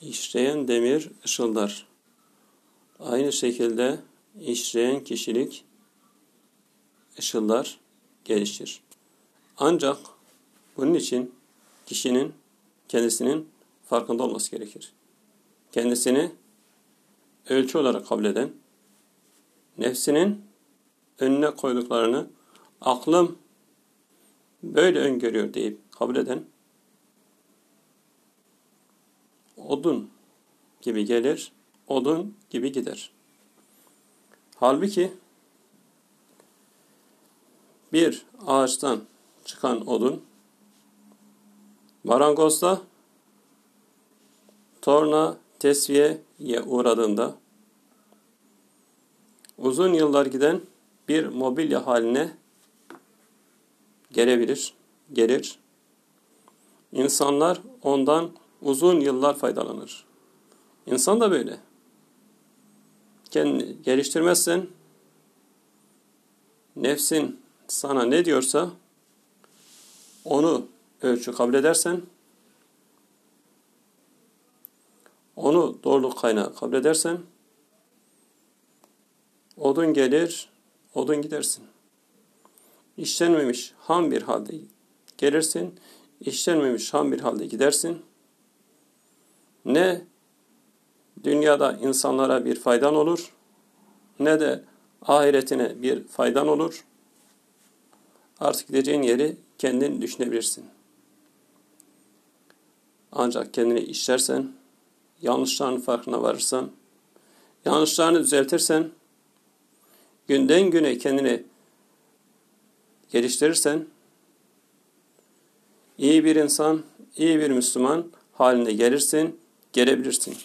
İşleyen demir ışıldar. Aynı şekilde işleyen kişilik ışıldar, gelişir. Ancak bunun için kişinin kendisinin farkında olması gerekir. Kendisini ölçü olarak kabul eden, nefsinin önüne koyduklarını aklım böyle öngörüyor deyip kabul eden, odun gibi gelir, odun gibi gider. Halbuki bir ağaçtan çıkan odun marangozda torna tesviyeye uğradığında uzun yıllar giden bir mobilya haline gelebilir, gelir. İnsanlar ondan uzun yıllar faydalanır. İnsan da böyle. Kendini geliştirmezsen nefsin sana ne diyorsa onu ölçü kabul edersen onu doğruluk kaynağı kabul edersen odun gelir, odun gidersin. İşlenmemiş ham bir halde gelirsin, işlenmemiş ham bir halde gidersin. Ne dünyada insanlara bir faydan olur, ne de ahiretine bir faydan olur. Artık gideceğin yeri kendin düşünebilirsin. Ancak kendini işlersen, yanlışların farkına varırsan, yanlışlarını düzeltirsen, günden güne kendini geliştirirsen, iyi bir insan, iyi bir Müslüman haline gelirsin, gelebilirsin.